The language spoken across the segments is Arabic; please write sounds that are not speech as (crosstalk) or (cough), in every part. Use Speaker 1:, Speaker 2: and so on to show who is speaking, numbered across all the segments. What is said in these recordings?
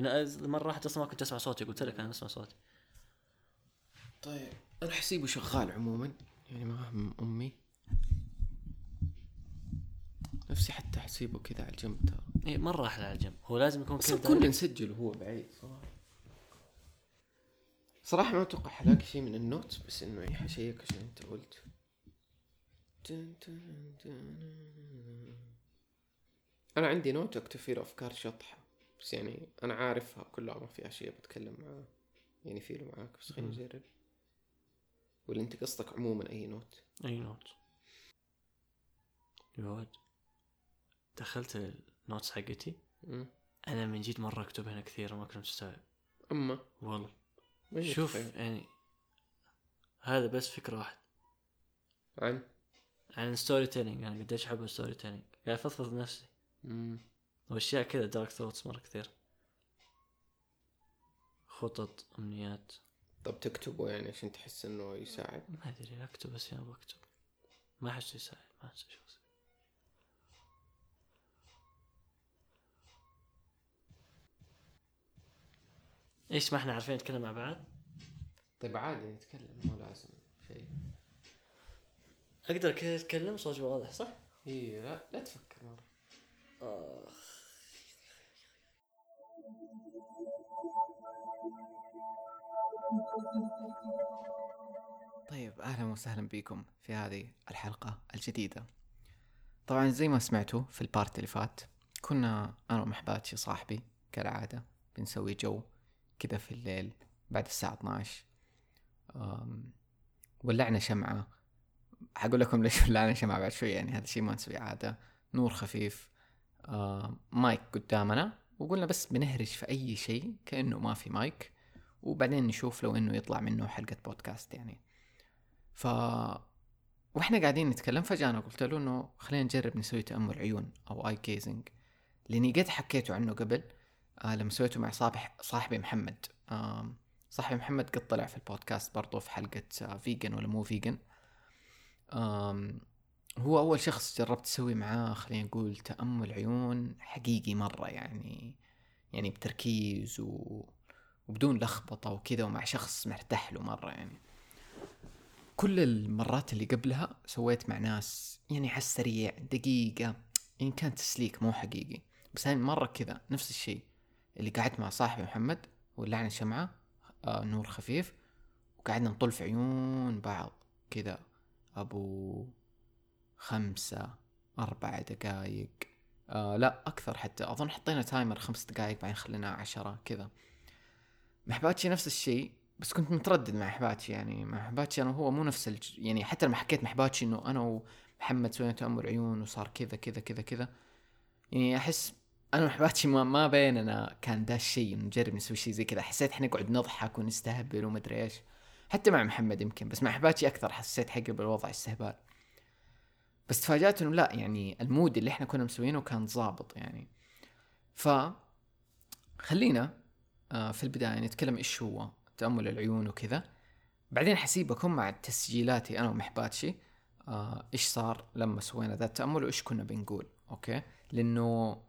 Speaker 1: لأن مرة واحدة أصلا ما كنت أسمع صوتي قلت لك أنا أسمع صوتي
Speaker 2: طيب أنا حسيبه شغال عموما. يعني ما هم أمي. نفسي حتى حسيبه كذا على الجنب ترى.
Speaker 1: اي مرة أحلى على الجنب. هو لازم يكون كذا.
Speaker 2: كنا نسجل وهو بعيد صراحة. صراحة ما أتوقع حلاقي شيء من النوت بس إنه حشيك عشان أنت قلت. أنا عندي note اكتب فيه أفكار شطحة. بس يعني أنا عارفها كلها ما في أشياء بتكلم معاه يعني فيه له معاك بس خلينا نجرب ولا أنت قصدك عموما أي note؟
Speaker 1: أي note. يود دخلت ال notes
Speaker 2: حقتي.
Speaker 1: أنا من جد مرة أكتب هنا كثير ما كنت مستوعب.
Speaker 2: أما؟
Speaker 1: والله. شوف
Speaker 2: تتخيل؟
Speaker 1: يعني هذا بس فكرة واحدة.
Speaker 2: عن؟
Speaker 1: عن storytelling أنا قديش أحب ال storytelling قاعد أفضفض نفسي.
Speaker 2: مم.
Speaker 1: واشياء كذا dark thoughts مرة كثير. خطط أمنيات.
Speaker 2: طب تكتبه يعني عشان تحس إنه يساعد؟
Speaker 1: ما أدري أكتب بس أنا بكتب. ما أحس يساعد ما أحس شو. إيش ما إحنا عارفين نتكلم مع بعض؟
Speaker 2: طيب عادي نتكلم مو لازم شيء.
Speaker 1: أقدر كذا أتكلم؟ صوتي واضح صح؟
Speaker 2: اي لا لا تفكر. مرة طيب أهلا وسهلا بكم في هذه الحلقة الجديدة. طبعا زي ما سمعتوا في البارت اللي فات كنا أنا ومحباتي صاحبي كالعادة بنسوي جو كذا في الليل بعد الساعة 12 أم، ولعنا شمعة. حقول لكم ليش ولعنا شمعة بعد شوي يعني هذا الشيء ما نسويه عادة. نور خفيف. مايك قدامنا وقلنا بس بنهرج في أي شيء كأنه ما في مايك. وبعدين نشوف لو إنه يطلع منه حلقة بودكاست يعني. ف وإحنا قاعدين نتكلم فجأة أنا قلت له إنه خلينا نجرب نسوي تأمل عيون أو eye gazing لأني قد حكيته عنه قبل آه لما سويته مع صاحبي صاحبي محمد. آه صاحبي محمد قد طلع في البودكاست برضه في حلقة آه vision ولا مو vision آم، هو أول شخص جربت أسوي معاه خلينا نقول تأمل عيون حقيقي مرة يعني يعني بتركيز و... وبدون لخبطة وكذا ومع شخص مرتاح له مرة يعني. كل المرات اللي قبلها سويت مع ناس يعني على السريع دقيقة يعني كان تسليك مو حقيقي. بس هاي مرة كذا نفس الشيء. اللي قعدت مع صاحبي محمد ولعنا شمعة آه نور خفيف وقعدنا نطل في عيون بعض كذا. أبو خمسة أربع دقايق آه لا أكثر حتى. أظن حطينا تايمر خمس دقايق بعدين خليناه عشرة كذا. محباتشي نفس الشيء بس كنت متردد مع حباتشي يعني مع حباتشي أنا وهو مو نفس الج... يعني حتى لما حكيت مع حباتشي إنه أنا ومحمد سوينا تأمل عيون وصار كذا كذا كذا كذا يعني أحس أنا وحباتشي ما, ما بيننا كان ده الشيء نجرب نسوي شيء زي كذا. حسيت إحنا نقعد نضحك ونستهبل ومدري إيش. حتى مع محمد يمكن بس مع حباتشي أكثر حسيت حقه بالوضع استهبال. بس تفاجأت انه لا يعني المود اللي إحنا كنا مسوينه كان ظابط يعني. ف خلينا في البداية نتكلم إيش هو تأمل العيون وكذا. بعدين حسيبكم مع تسجيلاتي أنا ومحباتشي آه، إيش صار لما سوينا ذا التأمل وإيش كنا بنقول okay؟ لأنه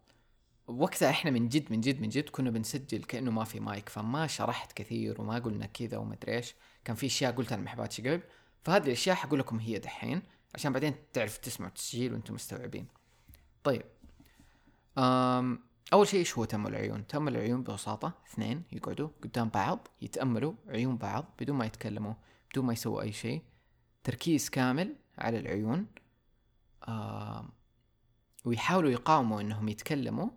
Speaker 2: وقتها إحنا من جد من جد من جد كنا بنسجل كأنه ما في مايك فما شرحت كثير وما قلنا كذا ومدري إيش. كان في أشياء قلتها لمحباتي قبل. فهذه الأشياء حقول لكم هي دحين عشان بعدين تعرف تسمعوا التسجيل وأنتم مستوعبين. طيب. أم أول شيء إيش هو تأمل العيون؟ تأمل العيون ببساطة اثنين يقعدوا قدام بعض يتأملوا عيون بعض بدون ما يتكلموا بدون ما يسووا أي شيء. تركيز كامل على العيون أم ويحاولوا يقاوموا إنهم يتكلموا.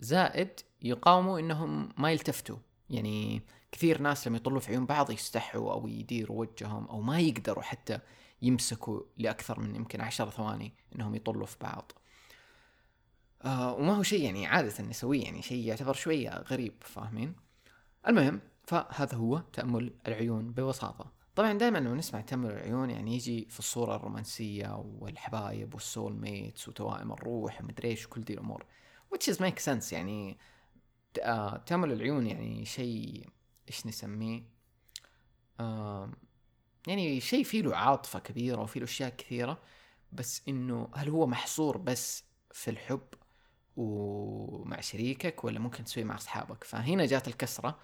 Speaker 2: زائد يقاوموا إنهم ما يلتفتوا. يعني كثير ناس لما يطلوا في عيون بعض يستحوا أو يديروا وجههم أو ما يقدروا حتى يمسكوا لأكثر من يمكن عشر ثواني إنهم يطلوا في بعض. آه وما هو شيء يعني عادة نسويه يعني شيء يعتبر شوية غريب فاهمين؟ المهم فهذا هو تأمل العيون ببساطة. طبعا دائما لما نسمع تأمل العيون يعني يجي في الصورة الرومانسية والحبايب والسول ميتس وتوائم الروح ومدري إيش وكل دي الأمور. Which is make sense يعني آه، تأمل العيون يعني شيء إيش نسميه؟ يعني شيء فيه له عاطفة كبيرة وفيه له أشياء كثيرة بس إنه هل هو محصور بس في الحب؟ ومع شريكك ولا ممكن تسويه مع أصحابك؟ فهنا جات الكسرة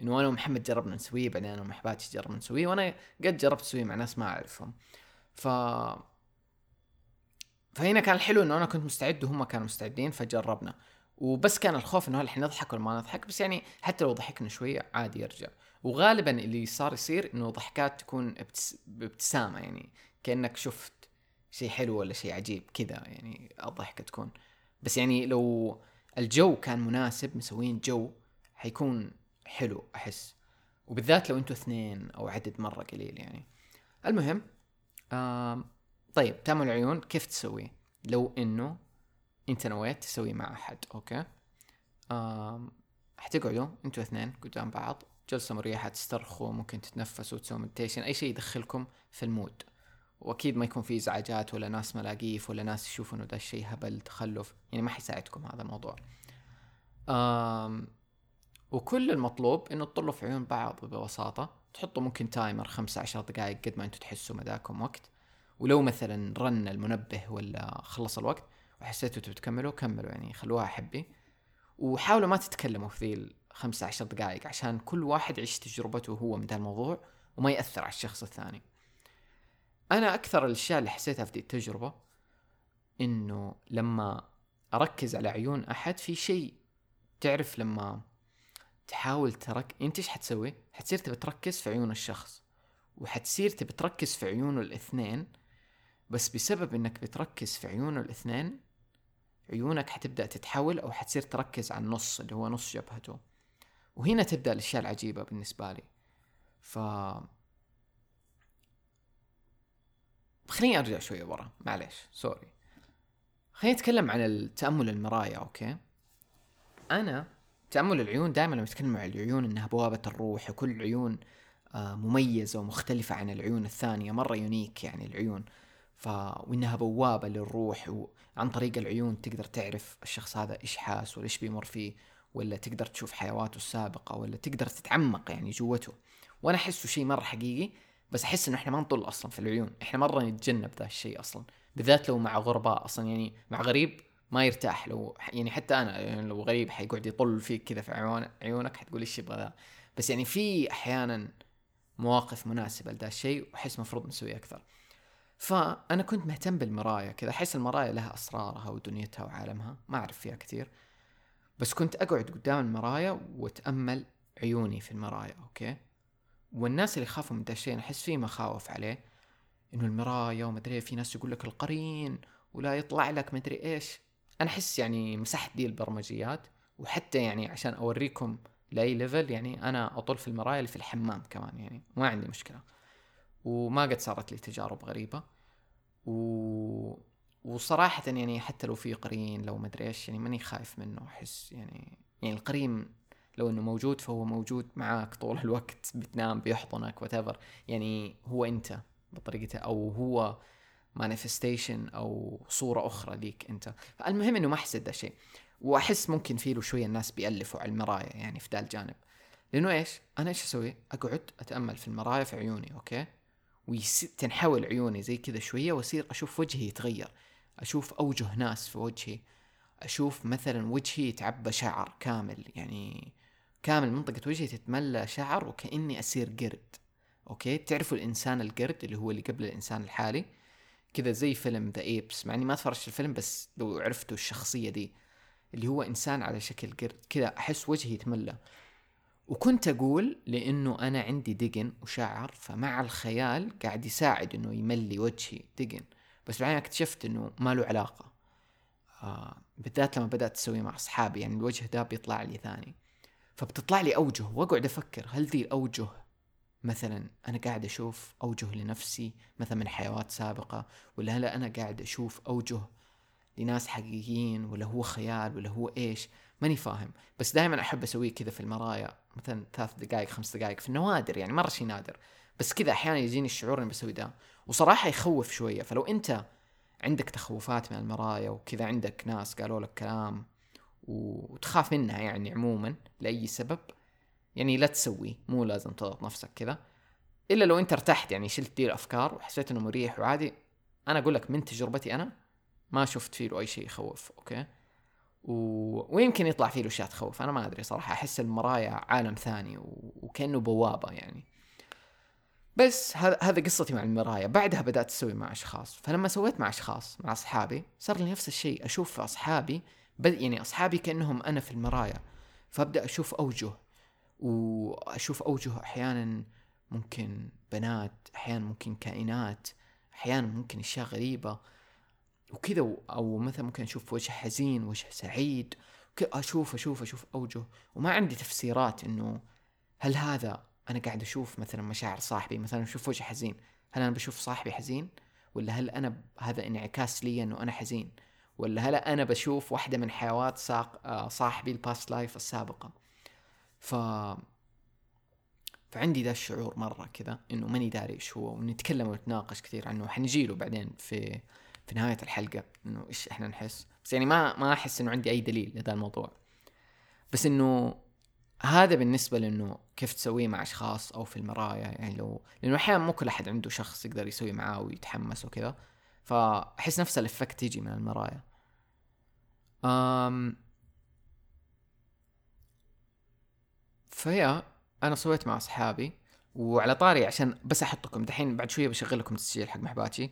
Speaker 2: إنه أنا ومحمد جربنا نسويه بعدين أنا ومحباتي جربنا نسويه وأنا قد جربت اسويه مع ناس ما أعرفهم. ف فهنا كان الحلو إنه أنا كنت مستعد وهم كانوا مستعدين فجربنا. وبس كان الخوف إنه هل حنضحك ولا ما نضحك بس يعني حتى لو ضحكنا شوية عادي يرجع. وغالبا اللي صار يصير إنه ضحكات تكون ابتس... بابتسامة يعني كأنك شفت شيء حلو ولا شيء عجيب كذا يعني الضحكة تكون. بس يعني لو الجو كان مناسب مسوين جو حيكون حلو أحس. وبالذات لو أنتوا اثنين أو عدد مرة قليل يعني. المهم آم طيب تامل العيون. كيف تسويه لو إنه أنت نويت تسويه مع أحد okay؟ آم حتقعدوا أنتوا اثنين قدام بعض جلسة مريحة تسترخوا ممكن تتنفسوا تسووا meditation أي شيء يدخلكم في ال mood. وأكيد ما يكون في إزعاجات ولا ناس ملاقيف ولا ناس يشوفوا إنه ده الشيء هبل تخلف. يعني ما حيساعدكم هذا الموضوع. آم وكل المطلوب إنه تطلوا في عيون بعض ببساطة. تحطوا ممكن timer خمسة عشر دقائق قد ما أنتم تحسوا مداكم وقت. ولو مثلا رن المنبه ولا خلص الوقت وحسيتوا تبي تكملوا كملوا. يعني خلوها حبي. وحاولوا ما تتكلموا في ذي الخمسة عشر دقائق عشان كل واحد يعيش تجربته هو من ذا الموضوع وما يأثر على الشخص الثاني. أنا أكثر الأشياء اللي حسيتها في دي التجربة إنه لما أركز على عيون أحد في شيء تعرف لما تحاول ترك إنت إيش حتسوي؟ حتصير تبي تركز في عيون الشخص وحتصير تبي تركز في عيونه الاثنين بس بسبب إنك بتركز في عيونه الاثنين عيونك حتبدأ تتحول أو حتصير تركز على النص اللي هو نص جبهته وهنا تبدأ الأشياء العجيبة بالنسبة لي ف خليني أرجع شوية ورا معليش sorry. خليني أتكلم عن التأمل المرايا okay؟ أنا تأمل العيون دائما لما نتكلم عن العيون إنها بوابة الروح وكل عيون آه، مميزة ومختلفة عن العيون الثانية مرة unique يعني العيون. ف وإنها بوابة للروح وعن طريق العيون تقدر تعرف الشخص هذا إيش حاس ولا إيش بيمر فيه ولا تقدر تشوف حيواته السابقة ولا تقدر تتعمق يعني جوته. وأنا أحسه شيء مرة حقيقي بس أحس إنه إحنا ما نطل أصلا في العيون. إحنا مرة نتجنب ذا الشيء أصلا. بالذات لو مع غرباء أصلا. يعني مع غريب ما يرتاح. لو يعني حتى أنا يعني لو غريب حيقعد يطل فيك كذا في عيون عيونك حتقول إيش يبغى ذا. بس يعني في أحيانا مواقف مناسبة لذا الشيء وأحس مفروض نسويه أكثر. فأنا كنت مهتم بالمرايا كذا. أحس المرايا لها أسرارها ودنيتها وعالمها. ما أعرف فيها كثير. بس كنت أقعد قدام المرايا وأتأمل عيوني في المرايا okay؟ والناس اللي يخافوا من ذا الشيء أحس في مخاوف عليه. إنه المرايا ومدري في ناس يقول لك القرين ولا يطلع لك مدري إيش. أنا أحس يعني مسحت دي البرمجيات وحتى يعني عشان أوريكم لأي level يعني أنا اطل في المرايا اللي في الحمام كمان يعني ما عندي مشكلة. وما قد صارت لي تجارب غريبة. و... وصراحة يعني حتى لو في قرين لو مدري إيش يعني ماني خايف منه أحس يعني يعني القرين لو إنه موجود فهو موجود معاك طول (laughs) الوقت بتنام بيحضنك what يعني هو أنت بطريقته أو هو manifestation أو صورة أخرى ليك أنت. فالمهم إنه ما حسيت ذا الشيء. وأحس ممكن في له شوية الناس بيألفوا على المرايا يعني في ذا الجانب. لأنه إيش؟ أنا إيش أسوي؟ أقعد أتأمل في المرايا في عيوني okay؟ وتنحول عيوني زي كذا شوية وأصير أشوف وجهي يتغير. أشوف أوجه ناس في وجهي. أشوف مثلا وجهي يتعبى شعر كامل يعني كامل منطقة وجهي تتملى شعر وكأني أصير قرد. أوكي؟ تعرفوا الإنسان القرد اللي هو اللي قبل الإنسان الحالي؟ كذا زي فيلم The Apes مع إني ما اتفرجت الفيلم بس لو عرفتوا الشخصية دي اللي هو إنسان على شكل قرد. كذا أحس وجهي يتملى. وكنت أقول لأنه أنا عندي دقن وشعر فمع الخيال قاعد يساعد إنه يملي وجهي دقن. بس بعدين اكتشفت إنه ما له علاقة. آه بالذات لما بدأت أسوي مع أصحابي يعني الوجه ده بيطلع لي ثاني. فبتطلع لي أوجه وأقعد أفكر هل ذي الأوجه مثلا أنا قاعد أشوف أوجه لنفسي مثلا من حيوات سابقة ولا هلا أنا قاعد أشوف أوجه لناس حقيقيين ولا هو خيال ولا هو إيش؟ ماني فاهم. بس دائما أحب اسويه كذا في المرايا مثلا ثلاث دقائق خمس دقائق في النوادر يعني مرة شيء نادر. بس كذا أحيانا يجيني الشعور إني بسوي ده وصراحة يخوف شوية. فلو أنت عندك تخوفات من المرايا وكذا عندك ناس قالوا لك كلام وتخاف منها يعني عموما لأي سبب. يعني لا تسوي مو لازم تضغط نفسك كذا. إلا لو أنت ارتحت يعني شلت دي الافكار وحسيت إنه مريح وعادي. أنا أقول لك من تجربتي أنا ما شفت فيه له أي شيء يخوف أوكي؟ و... ويمكن يطلع فيه له أشياء تخوف أنا ما أدري صراحة. أحس المرايا عالم ثاني و... وكأنه بوابة يعني. بس هذا هذا قصتي مع المرايه بعدها بدأت أسوي مع أشخاص. فلما سويت مع أشخاص مع أصحابي صار لي نفس الشيء. أشوف أصحابي. يعني أصحابي كأنهم أنا في المرايا فأبدأ أشوف أوجه وأشوف أوجه أحيانا ممكن بنات أحيانا ممكن كائنات أحيانا ممكن أشياء غريبة وكذا أو مثلا ممكن أشوف وجه حزين وجه سعيد أشوف أشوف أشوف أوجه وما عندي تفسيرات إنه هل هذا أنا قاعد أشوف مثلا مشاعر صاحبي مثلا أشوف وجه حزين هل أنا بشوف صاحبي حزين؟ ولا هل أنا هذا انعكاس لي إنه أنا حزين؟ ولا هل أنا بشوف واحدة من حيوات ساق آه، صاحبي ال past life السابقة. ف فعندي ذا الشعور مرة كذا إنه ماني داري إيش هو ونتكلم ونتناقش كثير عنه. حنجيله بعدين في في نهاية الحلقة إنه إيش إحنا نحس. بس يعني ما ما أحس إنه عندي أي دليل لهذا الموضوع. بس إنه هذا بالنسبة لإنه كيف تسويه مع أشخاص أو في المرايا يعني لو لأنه أحيانا مو كل أحد عنده شخص يقدر يسوي معاه ويتحمس وكذا. فأحس نفس ال effect يجي من المرايا. أم فيا أنا سويت مع أصحابي وعلى طاري عشان بس أحطكم دحين بعد شوية بشغل لكم تسجيل حق محباتي.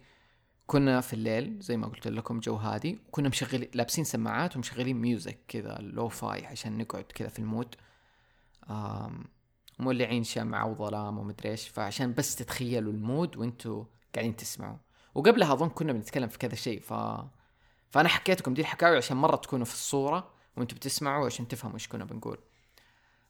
Speaker 2: كنا في الليل زي ما قلت لكم جو هادي وكنا مشغلين لابسين سماعات ومشغلين music كذا lo-fi عشان نقعد كذا في ال mood. مولعين شمعة وظلام ومدري إيش فعشان بس تتخيلوا ال mood وإنتوا قاعدين تسمعوا. وقبلها أظن كنا بنتكلم في كذا شيء ف فأنا حكيت لكم دي الحكاوي عشان مرة تكونوا في الصورة وأنتوا بتسمعوا عشان تفهموا إيش كنا بنقول.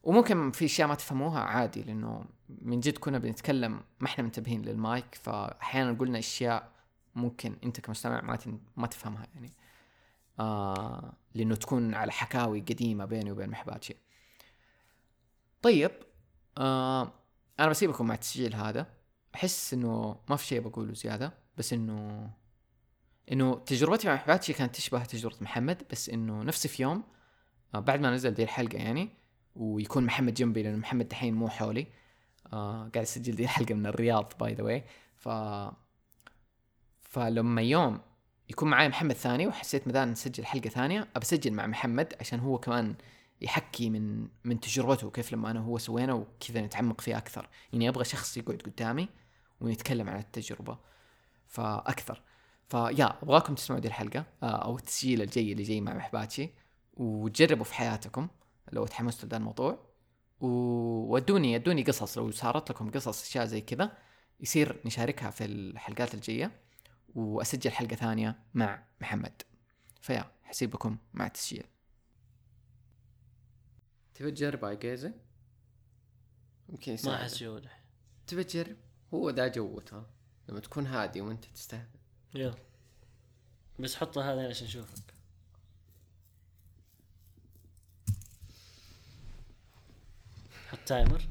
Speaker 2: وممكن في أشياء ما تفهموها عادي لأنه من جد كنا بنتكلم ما إحنا منتبهين للمايك فأحيانا قلنا أشياء ممكن أنت كمستمع ما. ما تفهمها يعني. آه لأنه تكون على حكاوي قديمة بيني وبين محباتي. طيب آه أنا بسيبكم مع التسجيل هذا. أحس إنه ما في شيء بقوله زيادة بس إنه إنه تجربتي مع محباتي كانت تشبه تجربة محمد بس إنه نفسي في يوم آه بعد ما نزل دي الحلقة يعني ويكون محمد جنبي لأنه محمد دحين مو حولي آه قاعد اسجل دي الحلقة من الرياض by the way ف فلما يوم يكون معي محمد ثاني وحسيت مدان نسجل حلقة ثانية ابسجل مع محمد عشان هو كمان يحكي من من تجربته كيف لما أنا وهو سوينا وكذا نتعمق فيه أكثر. يعني أبغى شخص يقعد قدامي ونتكلم عن التجربة. فأكثر. فيا أبغاكم تسمعوا دي الحلقة آه، أو التسجيل الجاي اللي جاي مع محباتي. وتجربوا في حياتكم لو تحمستوا لهذا الموضوع. وودوني ادوني قصص لو صارت لكم قصص أشياء زي كذا يصير نشاركها في الحلقات الجاية. وأسجل حلقة ثانية مع محمد. فيا حسيبكم مع التسجيل. تبي تجرب اي جيزة؟ يمكن
Speaker 1: ما. أحس جودة.
Speaker 2: تبي تجرب؟ هو ذا جو ترى لما تكون هادي وانت تستهبل
Speaker 1: يلا. بس حطها هذا عشان أشوفك. حط timer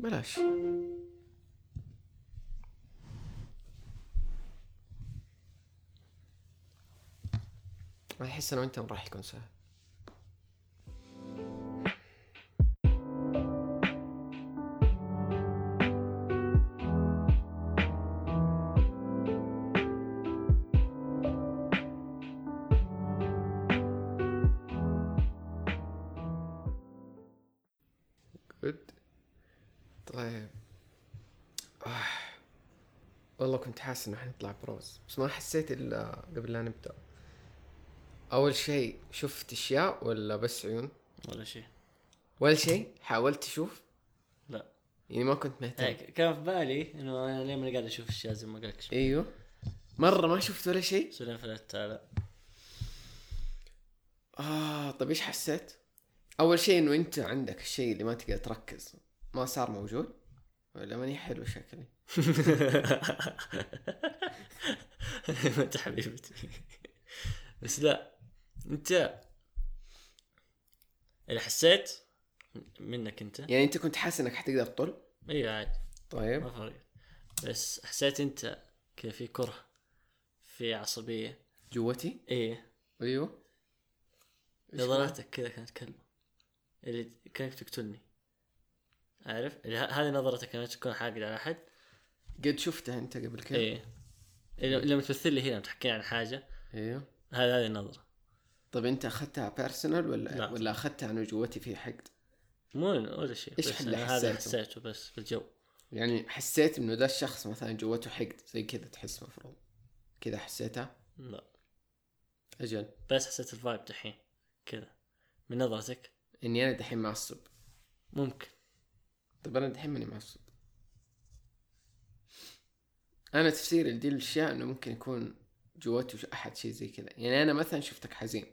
Speaker 2: بلاش. أحس أنا وانت راح يكون سهل. كنت حاسس انه حنطلع بروز بس ما حسيت إلا قبل لا نبدأ. أول شيء شفت أشياء ولا بس عيون؟
Speaker 1: ولا شيء.
Speaker 2: ولا شيء؟ حاولت تشوف
Speaker 1: لا.
Speaker 2: يعني ما كنت مهتم.
Speaker 1: هيك كان في بالي إنه أنا ليه ماني قاعد أشوف أشياء زي ما قال لك.
Speaker 2: إيوه. مرة ما شفت ولا شيء؟
Speaker 1: سلام فلت لا.
Speaker 2: آه طيب إيش حسيت؟ أول شيء إنه أنت عندك الشيء اللي ما تقدر تركز. ما صار موجود؟ ولا ماني حلو شكلي؟ (laughs)
Speaker 1: انت حبيبتي. بس لا انت اللي حسيت منك انت.
Speaker 2: يعني انت كنت حاسس انك حتقدر تطل؟
Speaker 1: أيوه عادي.
Speaker 2: طيب.
Speaker 1: ما فرق. بس حسيت انت كذا في كره في عصبية.
Speaker 2: جوتي؟ إيه. أيوه؟
Speaker 1: نظراتك كذا كانت كلمة. اللي كأنك تقتلني. عارف؟ هذه نظرتك لما تكون حاقد على أحد.
Speaker 2: قد شفتها انت قبل كذا.
Speaker 1: إيه. لما تمثل لي هنا تحكي عن حاجة.
Speaker 2: أيوه
Speaker 1: هذه هذه النظرة.
Speaker 2: طب انت أخذتها personal ولا
Speaker 1: لا.
Speaker 2: ولا أخذتها انه جوتي في حقد؟
Speaker 1: مو ولا شيء بس
Speaker 2: اللي
Speaker 1: أنا هذا
Speaker 2: حسيته؟
Speaker 1: حسيته بس بالجو
Speaker 2: يعني حسيت إنه ذا الشخص مثلا جوته حقد زي كذا تحس مفروض. كذا حسيتها؟
Speaker 1: لا.
Speaker 2: أجل.
Speaker 1: بس حسيت الفايب دحين كذا. من نظرتك؟
Speaker 2: إني أنا دحين معصب.
Speaker 1: ممكن.
Speaker 2: طب أنا دحين ماني معصب. أنا تفسيري لدي الأشياء إنه ممكن يكون ش- أحد شيء زي كذا. يعني أنا مثلا شفتك حزين.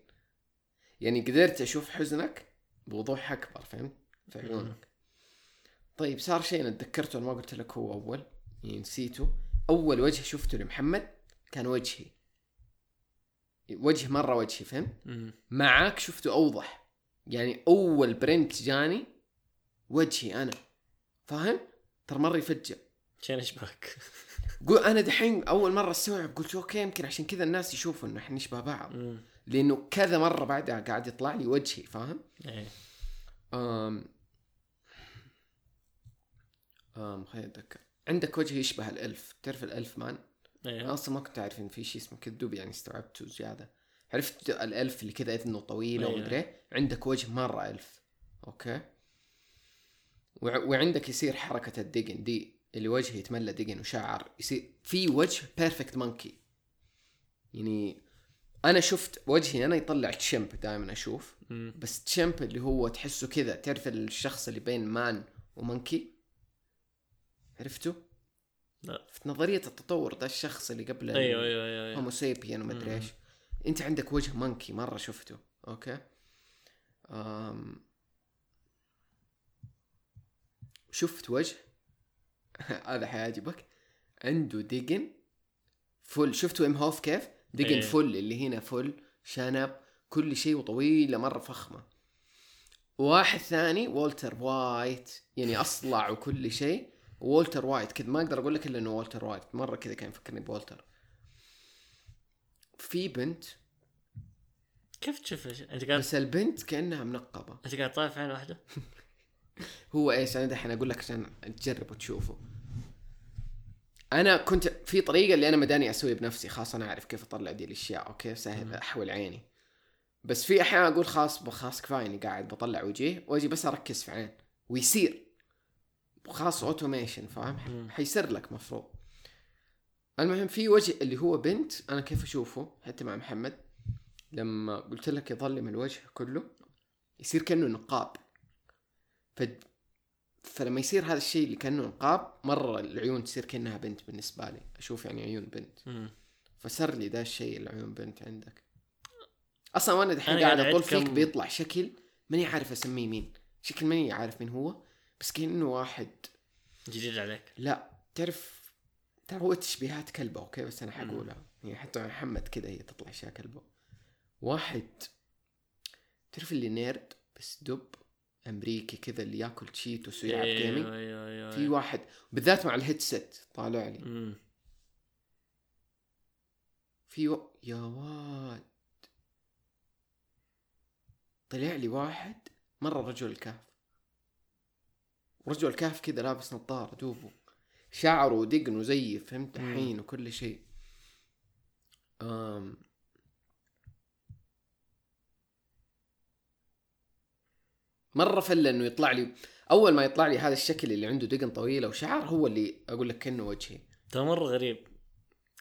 Speaker 2: يعني قدرت أشوف حزنك بوضوح أكبر فهمت؟ في عيونك. طيب صار شيء أنا تذكرته ما قلت لك هو أول. يعني نسيته. أول وجه شفته لمحمد كان وجهي. وجه مرة وجهي فهمت. معاك شفته أوضح. يعني أول print جاني وجهي أنا. فاهم؟ ترى مرة يفجع.
Speaker 1: عشان اشبهك (laughs)
Speaker 2: قول أنا دحين أول مرة أستوعب قلت أوكي يمكن عشان كذا الناس يشوفوا إنه إحنا نشبه بعض.
Speaker 1: مم.
Speaker 2: لأنه كذا مرة بعدها قاعد يطلع لي وجهي فاهم؟
Speaker 1: إيه.
Speaker 2: أم... أم خليني أتذكر. عندك وجه يشبه ال elf. تعرف ال elf man
Speaker 1: أنا
Speaker 2: إيه أصلا ما كنت أعرف إن في شيء اسمه كذوب يعني استوعبته زيادة. عرفت ال elf اللي كذا إذنه طويلة
Speaker 1: أيوة.
Speaker 2: ومدري إيه؟ عندك وجه مرة elf. أوكي؟ وع- وعندك يصير حركة الدقن دي اللي وجهه يتملى دقن وشعر يصير في وجه perfect monkey يعني أنا شفت وجهي أنا يطلع chimp دائما
Speaker 1: أشوف.
Speaker 2: بس chimp اللي هو تحسه كذا تعرف الشخص اللي بين man و monkey عرفته؟
Speaker 1: لا
Speaker 2: في نظرية التطور ده الشخص اللي قبل
Speaker 1: أيوه أيوه أيوه, أيوة.
Speaker 2: homo sapien ومدري. إيش أنت عندك وجه monkey مرة شفته أوكي أم... شفت وجه (laughs) هذا حيعجبك عنده دقن full. شفت Wim Hof كيف؟ دقن
Speaker 1: إيه.
Speaker 2: full اللي هنا full. شنب كل شيء وطويلة مرة فخمة. واحد ثاني والتر وايت. يعني أصلع وكل شيء. والتر وايت. كذا ما أقدر أقول لك إلا إنه والتر وايت. مرة كذا كان يفكرني بوالتر. في بنت.
Speaker 1: كيف تشوف؟ أنت قاعد
Speaker 2: بس البنت كأنها منقبة.
Speaker 1: أنت قاعد طايف عين واحدة؟ (laughs)
Speaker 2: هو إيش أنا دحين أقول لك عشان تجرب وتشوفه. أنا كنت في طريقة اللي أنا مداني أسوي بنفسي خلاص أنا أعرف كيف أطلع دي الأشياء أوكي سهل أحول عيني. بس في أحيان أقول خلاص خلاص كفاية إني قاعد بطلع وجهي وأجي بس أركز في عين ويصير. خلاص اوتوميشن فاهم. حيصير لك مفروض. المهم في وجه اللي هو بنت أنا كيف أشوفه؟ حتى مع محمد لما قلت لك يظلم الوجه كله يصير كأنه نقاب. ف... فلما يصير هذا الشيء اللي كأنه نقاب مرة العيون تصير كأنها بنت بالنسبة لي. أشوف يعني عيون بنت.
Speaker 1: مم.
Speaker 2: فسر لي ذا الشيء العيون بنت عندك. أصلا وأنا دحين قاعد اطول فيك
Speaker 1: كم-
Speaker 2: بيطلع شكل ماني عارف أسميه مين. شكل ماني عارف مين هو بس كأنه واحد.
Speaker 1: جديد عليك.
Speaker 2: لا تعرف تعرف هو تشبيهات كلبه أوكي؟ بس أنا حقولها يعني حتى محمد كذا هي تطلع اشياء كلبه. واحد. تعرف اللي nerd؟ بس دب. أمريكي كذا اللي ياكل تشيتوس ويلعب
Speaker 1: أيوه
Speaker 2: gaming
Speaker 1: أيوه أيوه
Speaker 2: في واحد بالذات مع الهيدسيت طالع لي.
Speaker 1: مم.
Speaker 2: في و... يا واد. طلع لي واحد مرة رجل الكهف رجل الكهف كذا لابس نظارة دوبه شعره ودقنه زي فهمت
Speaker 1: مم.
Speaker 2: حين وكل شيء. أم... مرة فل إنه يطلع لي أول ما يطلع لي هذا الشكل اللي عنده دقن طويلة وشعر هو اللي أقول لك كأنه وجهي.
Speaker 1: ترى مرة غريب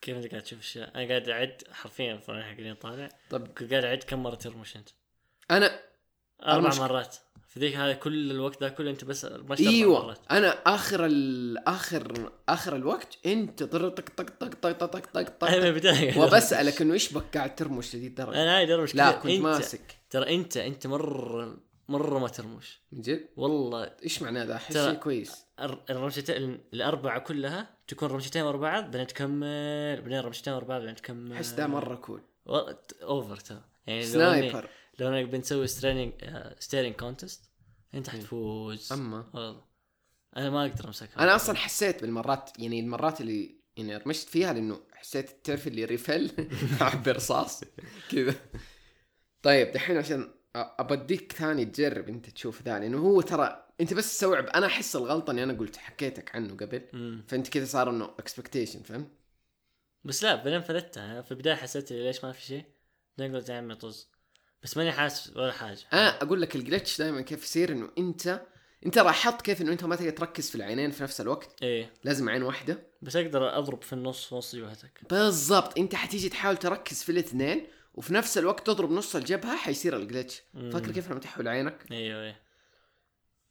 Speaker 1: كيف أنت قاعد تشوف اشياء أنا قاعد أعد حرفيا فرح حقين طالع
Speaker 2: طب
Speaker 1: قاعد أعد كم مرة ترمش انت
Speaker 2: أنا
Speaker 1: أربع
Speaker 2: المشك-
Speaker 1: مرات. في ذيك هذا كل الوقت ذا كله أنت بس رمشت
Speaker 2: إيوه
Speaker 1: مرات.
Speaker 2: أنا آخر. آخر آخر الوقت أنت طر طق طق طق طق طق طق طق
Speaker 1: أنا من
Speaker 2: طق
Speaker 1: البدايه (laughs)
Speaker 2: وبسألك إنه إيش بك قاعد ترمش لذي الدرجه
Speaker 1: أنا عادي أرمش
Speaker 2: لا. كنت
Speaker 1: أنت
Speaker 2: ماسك.
Speaker 1: ترى أنت أنت مرة مرة ما ترمش
Speaker 2: من جد؟
Speaker 1: والله.
Speaker 2: إيش معناه ذا
Speaker 1: أحس
Speaker 2: شيء كويس.
Speaker 1: الر- الرمشتين الأربعة كلها تكون رمشتين ورا بعض بعدين تكمل بعدين رمشتين ورا بعض بعدين تكمل.
Speaker 2: أحس ذا مرة cool
Speaker 1: و- over ترى. يعني
Speaker 2: sniper
Speaker 1: لو انك بنسوي staring staring contest أنت حتفوز.
Speaker 2: أما؟
Speaker 1: والله. أنا ما أقدر أمسكها.
Speaker 2: أنا أصلا حسيت بالمرات يعني المرات اللي يعني رمشت فيها لأنه حسيت تعرف اللي ريفل؟ (laughs) (laughs) (laughs) برصاص. كذا. طيب دحين عشان أبديك ثاني تجرب أنت تشوف ذا لأنه هو ترى أنت بس استوعب أنا أحس الغلطة إني أنا قلت حكيتك عنه قبل.
Speaker 1: مم.
Speaker 2: فأنت كذا صار إنه expectation فهمت؟
Speaker 1: بس لا بعدين فلتها. في البداية حسيت لي ليش ما في شيء؟ بعدين قلت يا عمي طز. بس ماني حاسس ولا حاجة.
Speaker 2: أنا أقول لك ال glitch دائما كيف يصير إنه انت أنت لاحظت كيف إنه أنت ما تقدر تركز في العينين في نفس الوقت.
Speaker 1: إيه.
Speaker 2: لازم عين واحدة.
Speaker 1: بس أقدر أضرب في النص في نص جبهتك.
Speaker 2: بالضبط. أنت حتيجي تحاول تركز في الاثنين. وفي نفس الوقت تضرب نص الجبهة حيصير ال
Speaker 1: glitch.
Speaker 2: فاكر كيف لما تحول عينك؟
Speaker 1: أيوه إيه.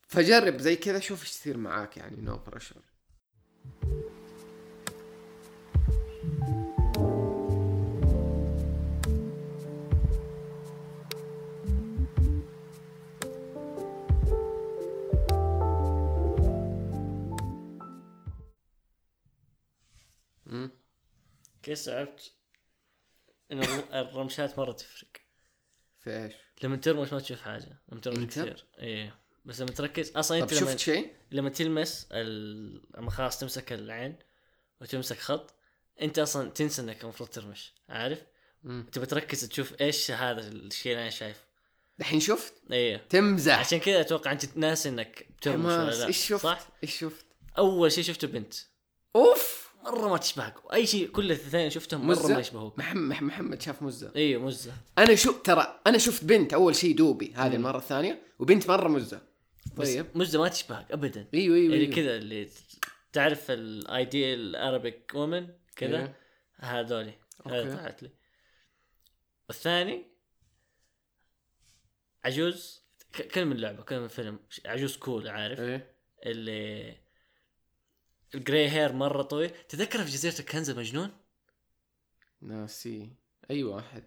Speaker 2: فجرب زي كذا شوف إيش يصير معاك يعني no pressure
Speaker 1: كيف صعبت الر- الرمشات مرة تفرق
Speaker 2: في إيش؟
Speaker 1: لما ترمش ما تشوف حاجة لما ترمش؟ كثير إيه بس لما تركز
Speaker 2: أصلا
Speaker 1: أنت لما
Speaker 2: شفت شيء؟
Speaker 1: لما تلمس ال... لما خلاص تمسك العين وتمسك خط أنت أصلا تنسى إنك المفروض ترمش عارف؟ تبى تركز تشوف إيش هذا الشيء اللي أنا شايفه
Speaker 2: دحين شفت؟
Speaker 1: إيه
Speaker 2: تمزح
Speaker 1: عشان كذا أتوقع أنت ناسي إنك بترمش ولا لا
Speaker 2: إيش شفت؟
Speaker 1: صح؟
Speaker 2: إيش شفت؟
Speaker 1: أول شيء شفته بنت
Speaker 2: أول
Speaker 1: مرة ما تشبهك. وأي شيء كل الاثنين شفتهم
Speaker 2: مرة؟
Speaker 1: ما يشبهوك.
Speaker 2: محمد محمد شاف مزة.
Speaker 1: أيوه مزة.
Speaker 2: أنا شو ترى أنا شفت بنت أول شيء دوبي هذه. المرة الثانية وبنت مرة
Speaker 1: مزة.
Speaker 2: طيب.
Speaker 1: مزة ما تشبهك ابدا.
Speaker 2: أيوه أيوه
Speaker 1: اللي
Speaker 2: أيوه.
Speaker 1: كذا اللي تعرف ال ideal Arabic woman كذا؟
Speaker 2: إيه.
Speaker 1: هذولي. هذا. طلعت لي. والثاني عجوز. كلمة اللعبة كلمة الفيلم. عجوز cool عارف؟
Speaker 2: إيه.
Speaker 1: اللي ال gray hair مرة طويل. تذكر في جزيرة الكنز المجنون
Speaker 2: ناسي أيوه احد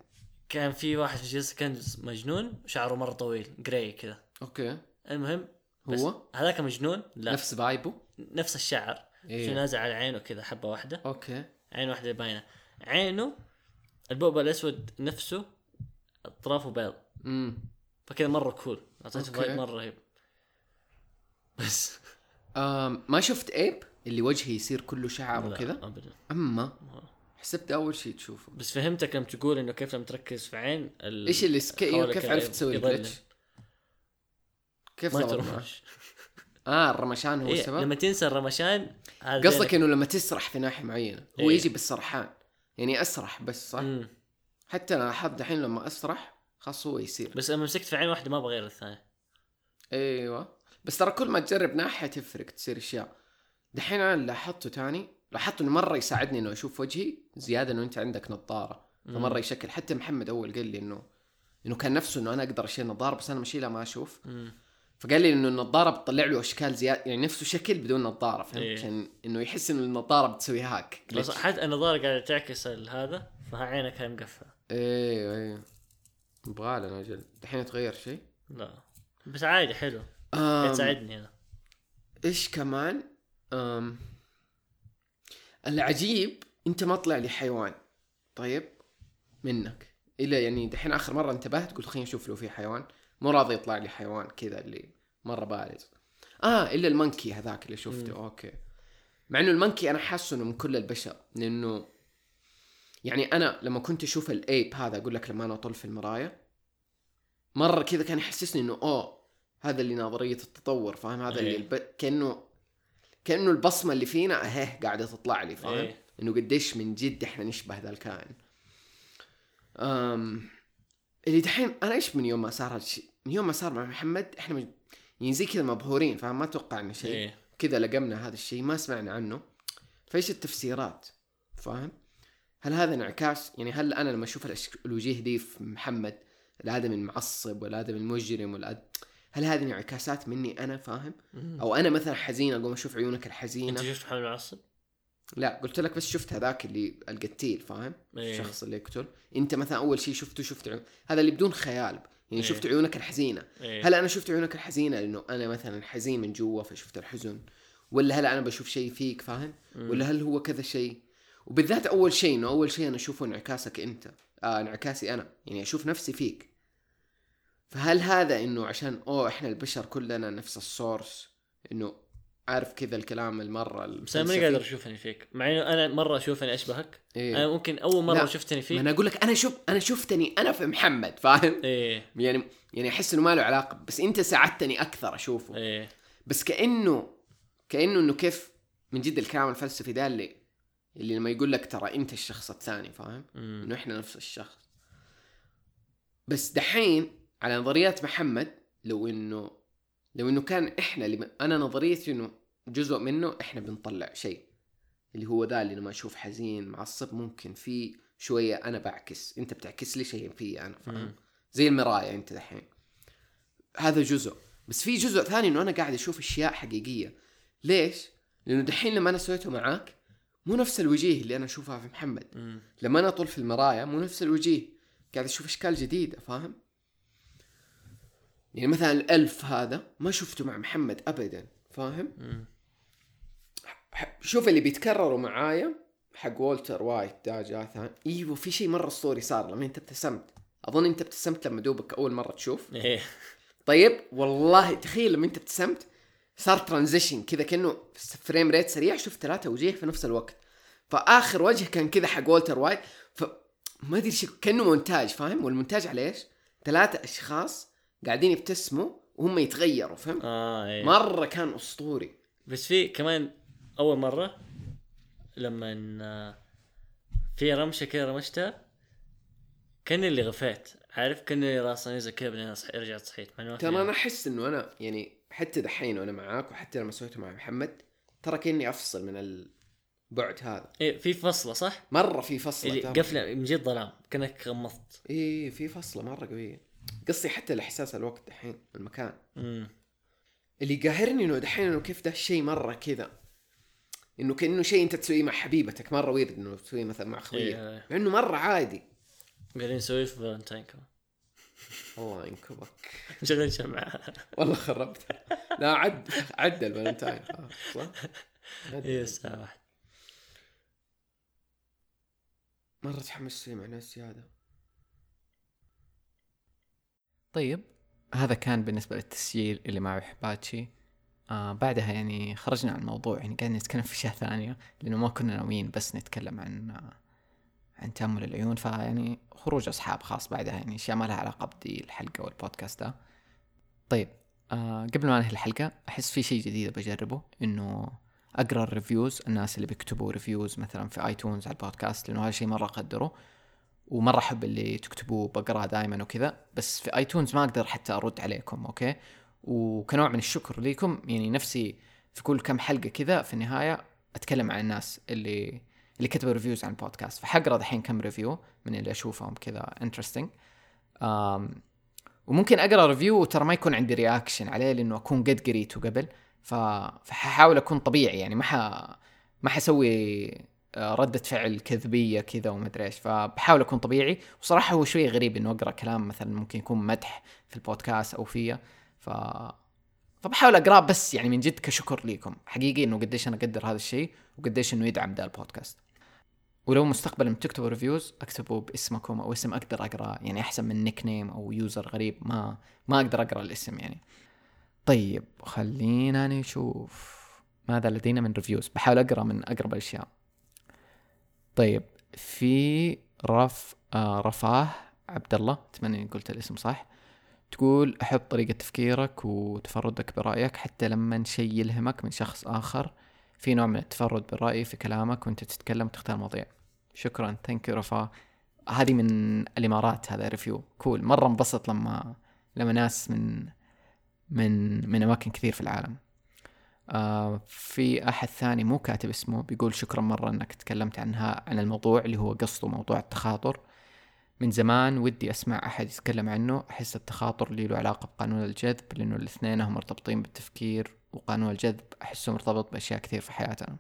Speaker 1: كان في واحد في جزيرة الكنز مجنون شعره مرة طويل gray كذا.
Speaker 2: أوكي.
Speaker 1: المهم بس
Speaker 2: هو؟
Speaker 1: هذاك مجنون؟ لا.
Speaker 2: نفس vibe ه
Speaker 1: نفس الشعر. شو
Speaker 2: إيه
Speaker 1: نازل على عينه كذا حبة واحدة.
Speaker 2: أوكي.
Speaker 1: عين واحدة باينة. عينه البؤبؤ الأسود نفسه أطرافه بيض.
Speaker 2: امم
Speaker 1: فكذا مرة كول أعطيته
Speaker 2: أوكي.
Speaker 1: فايب مرة رهيب. بس.
Speaker 2: آم ما شفت ايب اللي وجهه يصير كله شعر وكذا
Speaker 1: أبدا
Speaker 2: أما حسبت أول شيء تشوفه
Speaker 1: بس فهمتك لما تقول إنه كيف لما تركز في عين ال...
Speaker 2: إيش اللي سك...
Speaker 1: حولك
Speaker 2: كيف عرفت تسوي. الجلتش؟ كيف
Speaker 1: ما؟ ترمش
Speaker 2: آه الرمشان هو
Speaker 1: إيه
Speaker 2: السبب
Speaker 1: لما تنسى الرمشان
Speaker 2: قصدك إنه لما تسرح في ناحية معينة هو
Speaker 1: إيه.
Speaker 2: يجي بالسرحان يعني أسرح بس صح؟
Speaker 1: مم.
Speaker 2: حتى أنا لاحظت دحين لما أسرح خلاص هو يصير
Speaker 1: بس لما مسكت في عين واحدة ما بغير الثانية
Speaker 2: إيوه بس ترى كل ما تجرب ناحية تفرق تصير أشياء دحين أنا لاحظته تاني لاحظت إنه مرة يساعدني إنه أشوف وجهي زيادة إنه أنت عندك نظارة. فمرة يشكل. حتى محمد أول قال لي إنه إنه كان نفسه إنه أنا أقدر أشيل نظارة بس أنا بشيلها ما أشوف.
Speaker 1: مم.
Speaker 2: فقال لي إنه النظارة بتطلع له أشكال زياده يعني نفسه شكل بدون نظارة فهمت؟
Speaker 1: إيه.
Speaker 2: عشان إنه يحس إنه النظارة بتسوي هاك.
Speaker 1: بس حتى النظارة قاعدة تعكس هذا فعينك هاي مقفلة.
Speaker 2: أيوه أيوه يبغى لنا أجل دحين تغير شيء؟
Speaker 1: لا. بس عادي حلو. تساعدني أنا.
Speaker 2: إيش كمان. العجيب أنت ما طلع لي حيوان طيب؟ منك. إلا يعني دحين آخر مرة انتبهت قلت خليني أشوف لو في حيوان. مو راضي يطلع لي حيوان كذا اللي مرة بارز آه إلا ال monkey هذاك اللي شفته.
Speaker 1: مم.
Speaker 2: أوكي. مع إنه المنكي أنا حاسه إنه من كل البشر لأنه يعني أنا لما كنت أشوف الأيب هذا أقول لك لما أنا أطل في المرايه مرة كذا كان يحسسني إنه أوه هذا اللي نظريه التطور فاهم؟ هذا اللي
Speaker 1: إيه.
Speaker 2: الب... كأنه كأنه البصمة اللي فينا اهي قاعدة تطلع لي فاهم؟
Speaker 1: إيه.
Speaker 2: إنه قديش من جد إحنا نشبه ذا الكائن. أم... اللي دحين أنا إيش من يوم ما صار هالشيء من يوم ما صار مع محمد إحنا مج... يعني زي كذا مبهورين فاهم؟ ما أتوقع إنه شيء.
Speaker 1: إيه.
Speaker 2: كذا لقمنا هذا الشيء ما سمعنا عنه. فإيش التفسيرات؟ فاهم؟ هل هذا انعكاس؟ يعني هل أنا لما أشوف الوجيه دي في محمد الادمي المعصب والادمي المجرم والأد... هل هذه انعكاسات مني أنا فاهم. أو أنا مثلا حزين أقوم أشوف عيونك
Speaker 1: أنت
Speaker 2: الحزينه
Speaker 1: شفت محمد المعصب؟
Speaker 2: لا قلت لك بس شفت هذاك اللي القتيل فاهم
Speaker 1: إيه.
Speaker 2: الشخص اللي يقتل أنت مثلا أول شيء شفته شفت عيون هذا اللي بدون خيال يعني
Speaker 1: إيه.
Speaker 2: شفت عيونك الحزينة
Speaker 1: إيه.
Speaker 2: هل أنا شفت عيونك الحزينة لأنه أنا مثلا حزين من جوا فشفت الحزن ولا هل أنا بشوف شيء فيك فاهم
Speaker 1: مم.
Speaker 2: ولا هل هو كذا شيء وبالذات أول شيء إنه أول شيء أنا أشوفه انعكاسك أنت آه انعكاسي أنا يعني أشوف نفسي فيك فهل هذا إنه عشان أوه إحنا البشر كلنا نفس السورس إنه عارف كذا الكلام المرة
Speaker 1: بس أنا ماني؟ قادر أشوفني فيك. مع إنه أنا مرة أشوف أني أشبهك.
Speaker 2: إيه.
Speaker 1: أنا ممكن أول مرة
Speaker 2: لا.
Speaker 1: شفتني
Speaker 2: ما
Speaker 1: فيك
Speaker 2: أنا أقول لك أنا شوف أنا شفتني أنا في محمد فاهم؟
Speaker 1: إيه.
Speaker 2: يعني يعني أحس إنه ما له علاقة بس أنت ساعدتني أكثر أشوفه.
Speaker 1: إيه.
Speaker 2: بس كأنه كأنه إنه كيف من جد الكلام الفلسفي ده اللي اللي لما يقول لك ترى أنت الشخص الثاني فاهم. إنه إحنا نفس الشخص.
Speaker 3: بس دحين على نظريات محمد لو إنه لو إنه كان إحنا اللي أنا نظريتي إنه جزء منه إحنا بنطلع شيء. اللي هو ذا اللي لما أشوف حزين معصب ممكن في شوية أنا بعكس. أنت بتعكس لي شيء فيه أنا فاهم. زي المراية أنت دحين. هذا جزء. بس في جزء ثاني إنه أنا قاعد أشوف أشياء حقيقية. ليش؟ لأنه دحين لما أنا سويته معاك مو نفس الوجيه اللي أنا أشوفها في محمد.
Speaker 1: مم.
Speaker 3: لما أنا أطول في المراية مو نفس الوجيه. قاعد أشوف أشكال جديدة فاهم؟ يعني مثلا الألف هذا ما شفته مع محمد ابدا فاهم؟ شوف اللي بيتكرروا معايا حق والتر وايت دا جاء ثاني. إيوه في شيء مرة اسطوري صار لما أنت ابتسمت. أظن أنت ابتسمت لما دوبك أول مرة تشوف. (laughs)
Speaker 1: إيه.
Speaker 3: طيب والله تخيل لما أنت ابتسمت صار transition كذا كأنه frame rate سريع شفت ثلاثة وجيه في نفس الوقت. فآخر وجه كان كذا حق والتر وايت. ف ما أدري شو كأنه مونتاج فاهم؟ والمونتاج على إيش؟ ثلاثة أشخاص قاعدين يبتسموا وهم يتغيروا فهمت؟
Speaker 1: آه إيه
Speaker 3: مرة كان أسطوري
Speaker 1: بس في كمان أول مرة لما آه، في رمشة كذا رمشتها كان اللي غفيت عارف كان اللي راسي نزل كذا بعدين أصحي- رجعت صحيت
Speaker 3: ترى. أنا أحس إنه أنا يعني حتى دحين وأنا معاك وحتى لما سويته مع محمد ترى كأني أفصل من البعد هذا
Speaker 1: إيه في فصلة صح؟
Speaker 3: مرة في ترى.
Speaker 1: قفلة من جد ظلام كأنك غمضت
Speaker 3: إيه في فصلة مرة قوية قصدي حتى الاحساس الوقت دحين المكان.
Speaker 1: امم
Speaker 3: اللي قاهرني إنه دحين إنه كيف ده الشيء مرة كذا. إنه كأنه شيء أنت تسويه مع حبيبتك مرة weird إنه تسويه مثلا مع خويك
Speaker 1: إيه.
Speaker 3: مع إنه مرة عادي.
Speaker 1: قاعدين نسوي في فالنتاين كمان.
Speaker 3: الله ينكبك. (laughs)
Speaker 1: شغل شمعة.
Speaker 3: والله خربت. لا عد عدى الفالنتاين خلاص صح؟ عدى.
Speaker 1: إيه الساعة واحد.
Speaker 3: مرة تحمست مع ناس زيادة.
Speaker 2: طيب. هذا كان بالنسبة للتسجيل اللي مع حباتشي آه بعدها يعني خرجنا عن الموضوع يعني قاعدين نتكلم في أشياء ثانية لأنه ما كنا ناويين بس نتكلم عن آه عن تأمل العيون. فيعني خروج أصحاب خاص بعدها يعني أشياء ما لها علاقة بدي الحلقة والبودكاست ده. طيب آه قبل ما انهي الحلقة أحس في شيء جديد بجربه إنه أقرأ ال reviews الناس اللي بيكتبوا reviews مثلا في آيتونز على البودكاست لأنه هذا شيء مرة أقدره. ومره أحب اللي تكتبوه بقراه دائما وكذا. بس في آيتونز ما أقدر حتى أرد عليكم أوكي؟ وكنوع من الشكر ليكم. يعني نفسي في كل كم حلقة كذا في النهاية أتكلم عن الناس اللي اللي كتبوا reviews عن البودكاست. فحقرا دحين كم review من اللي أشوفهم كذا interesting وممكن أقرأ review وترى ما يكون عندي reaction عليه لأنه أكون قد قريته قبل. ف... فحاول أكون طبيعي يعني ما ح... ما حسوي ردة فعل كذبية كذا وما أدري إيش. فبحاول أكون طبيعي. وصراحة هو شوي غريب إنه أقرأ كلام مثلا ممكن يكون مدح في البودكاست أو فيا. ف فبحاول اقراه بس يعني من جد كشكر ليكم. حقيقي إنه قديش أنا أقدر هذا الشيء وقديش إنه يدعم ذا البودكاست. ولو مستقبلا بتكتبوا reviews اكتبوا باسمكم أو اسم أقدر أقرأ. يعني أحسن من nickname أو user غريب. ما ما أقدر أقرأ الاسم يعني. طيب خلينا نشوف ماذا لدينا من reviews بحاول أقرأ من أقرب الأشياء. طيب في رف آه رفاه عبد الله أتمنى إني قلت الاسم صح تقول أحب طريقة تفكيرك وتفردك برأيك حتى لما شيء يلهمك من شخص آخر في نوع من التفرد بالرأي في كلامك وأنت تتكلم وتختار مواضيع. شكرا thank you رفاه. هذه من الإمارات هذا review cool مرة انبسط لما لما ناس من من من أماكن كثير في العالم. آه في أحد ثاني مو كاتب اسمه بيقول شكرا مرة إنك تكلمت عنها عن الموضوع اللي هو قصده موضوع التخاطر. من زمان ودي أسمع أحد يتكلم عنه أحس التخاطر اللي له علاقة بقانون الجذب لأنه الاثنين هم مرتبطين بالتفكير وقانون الجذب احسه مرتبط بأشياء كثير في حياتنا.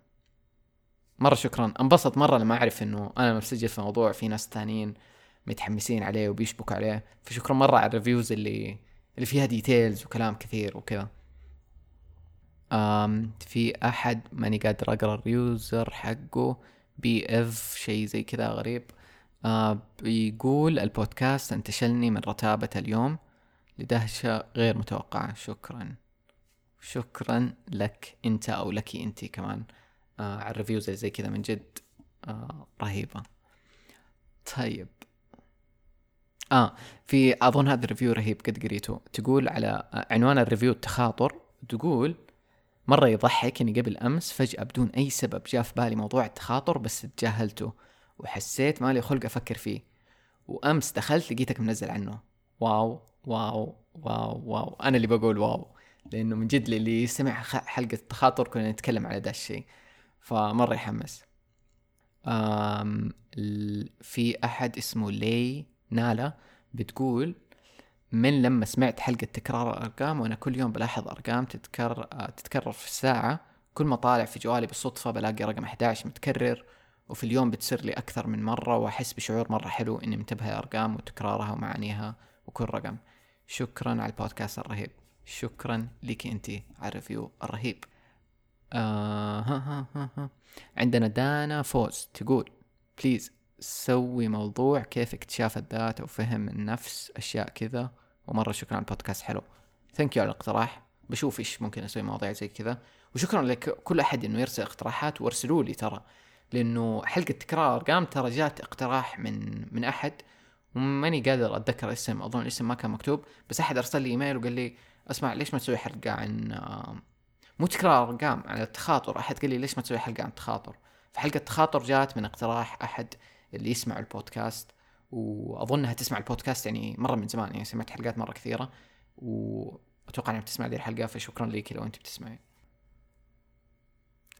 Speaker 2: مرة شكرا. انبسط مرة لما أعرف إنه أنا مسجل في موضوع في ناس ثانيين متحمسين عليه وبيشبكوا عليه. فشكرا مرة على ال reviews اللي اللي فيها details وكلام كثير وكذا. في أحد ماني قادر أقرأ ال user حقه BF شيء زي كذا غريب. آه بيقول البودكاست انتشلني من رتابة اليوم لدهشة غير متوقعة. شكرا. شكرا لك أنت أو لك أنت كمان. آه على ال reviews زي كذا من جد. آه رهيبة. طيب. آه في أظن هذا ال review رهيب قد قريته. تقول على عنوان ال review التخاطر. تقول مرة يضحك اني قبل أمس فجأة بدون أي سبب جاء في بالي موضوع التخاطر بس تجاهلته وحسيت مالي خلق أفكر فيه. وأمس دخلت لقيتك منزل عنه. wow wow wow wow. أنا اللي بقول wow لأنه من جد اللي سمع حلقة التخاطر كنا نتكلم على ذا الشيء. فمرة يحمس. في أحد اسمه لي نالا بتقول من لما سمعت حلقة تكرار الأرقام وأنا كل يوم بلاحظ أرقام تتكرر آه، تتكرر في الساعة كل ما طالع في جوالي بالصدفة بلاقي رقم 11 متكرر وفي اليوم بتصير لي أكثر من مرة وأحس بشعور مرة حلو إني منتبه للأرقام وتكرارها ومعانيها وكل رقم. شكرا على البودكاست الرهيب. شكرا لك أنت على ال review الرهيب. آه ها ها ها ها. عندنا دانا فوز تقول please سوي موضوع كيف اكتشاف الذات وفهم النفس. أشياء كذا. ومرة شكرا على البودكاست حلو. thank you على الاقتراح. بشوف إيش ممكن أسوي مواضيع زي كذا. وشكرا لك كل أحد إنه يرسل اقتراحات وأرسلوا لي ترى. لأنه حلقة تكرار ارقام ترى جات اقتراح من من أحد. وماني قادر أتذكر الاسم أظن الاسم ما كان مكتوب. بس أحد أرسل لي إيميل وقال لي أسمع ليش ما تسوي حلقة عن مو تكرار ارقام عن التخاطر. أحد قال لي ليش ما تسوي حلقة عن التخاطر؟ فحلقة التخاطر جات من اقتراح أحد اللي يسمع البودكاست. واظنها تسمع البودكاست يعني مرة من زمان يعني سمعت حلقات مرة كثيرة وأتوقع إنها بتسمع دي الحلقة فشكرا لك لو أنت بتسمعي.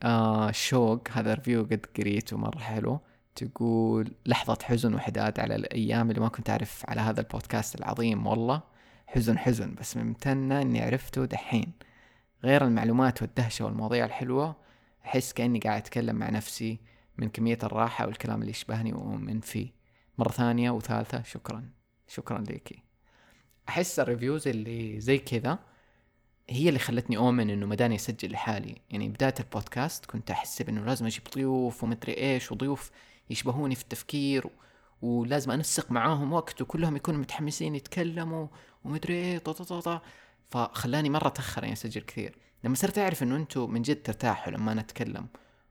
Speaker 2: آه شوق هذا ريفيو قد قريته مرة حلو. تقول لحظة حزن وحداد على الأيام اللي ما كنت أعرف على هذا البودكاست العظيم. والله حزن حزن بس ممتنة إني عرفته دحين. غير المعلومات والدهشة والمواضيع الحلوة أحس كأني قاعد أتكلم مع نفسي من كمية الراحة والكلام اللي يشبهني وأؤمن فيه. مرة ثانية وثالثة. شكرا. شكرا ليكي. أحس الريفيوز اللي زي كذا هي اللي خلتني أؤمن إنه مداني أسجل لحالي. يعني بداية البودكاست كنت أحسب إنه لازم أجيب ضيوف ومدري إيش وضيوف يشبهوني في التفكير ولازم أنسق معاهم وقت وكلهم يكونوا متحمسين يتكلموا ومدري إيه طا طا طا فخلاني مرة تأخر يعني أسجل كثير. لما صرت أعرف إنه أنتم من جد ترتاحوا لما أنا أتكلم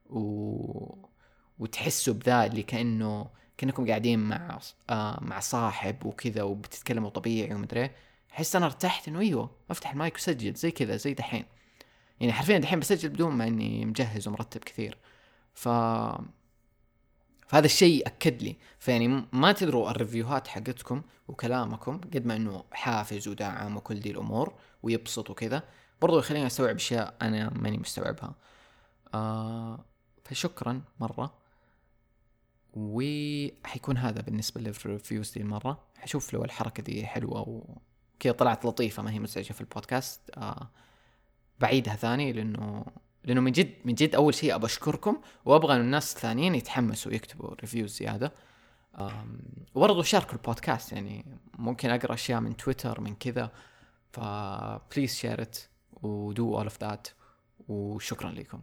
Speaker 2: و... وتحسوا بذا اللي كأنه كأنكم قاعدين مع آه مع صاحب وكذا وبتتكلموا طبيعي ومدري أحس أنا ارتحت إنه أيوه أفتح المايك وسجل زي كذا زي دحين. يعني حرفيا دحين بسجل بدون ما إني مجهز ومرتب كثير. ف فهذا الشيء أكد لي. فيعني ما تدروا الريفيوهات حقتكم وكلامكم قد ما إنه حافز ودعم وكل دي الأمور ويبسط وكذا. برضو يخليني أستوعب أشياء أنا ماني مستوعبها. آه فشكرا مرة. وحيكون هذا بالنسبة لل reviews دي المرة. حشوف لو الحركة دي حلوة وكذا طلعت لطيفة ما هي مزعجة في البودكاست. آه بعيدها ثاني لأنه لأنه من جد من جد أول شيء أبى أشكركم وأبغى إنه الناس الثانيين يتحمسوا ويكتبوا reviews زيادة. وبرضه شاركوا البودكاست يعني ممكن أقرأ أشياء من تويتر من كذا. ف please share it و do all of that وشكرا لكم.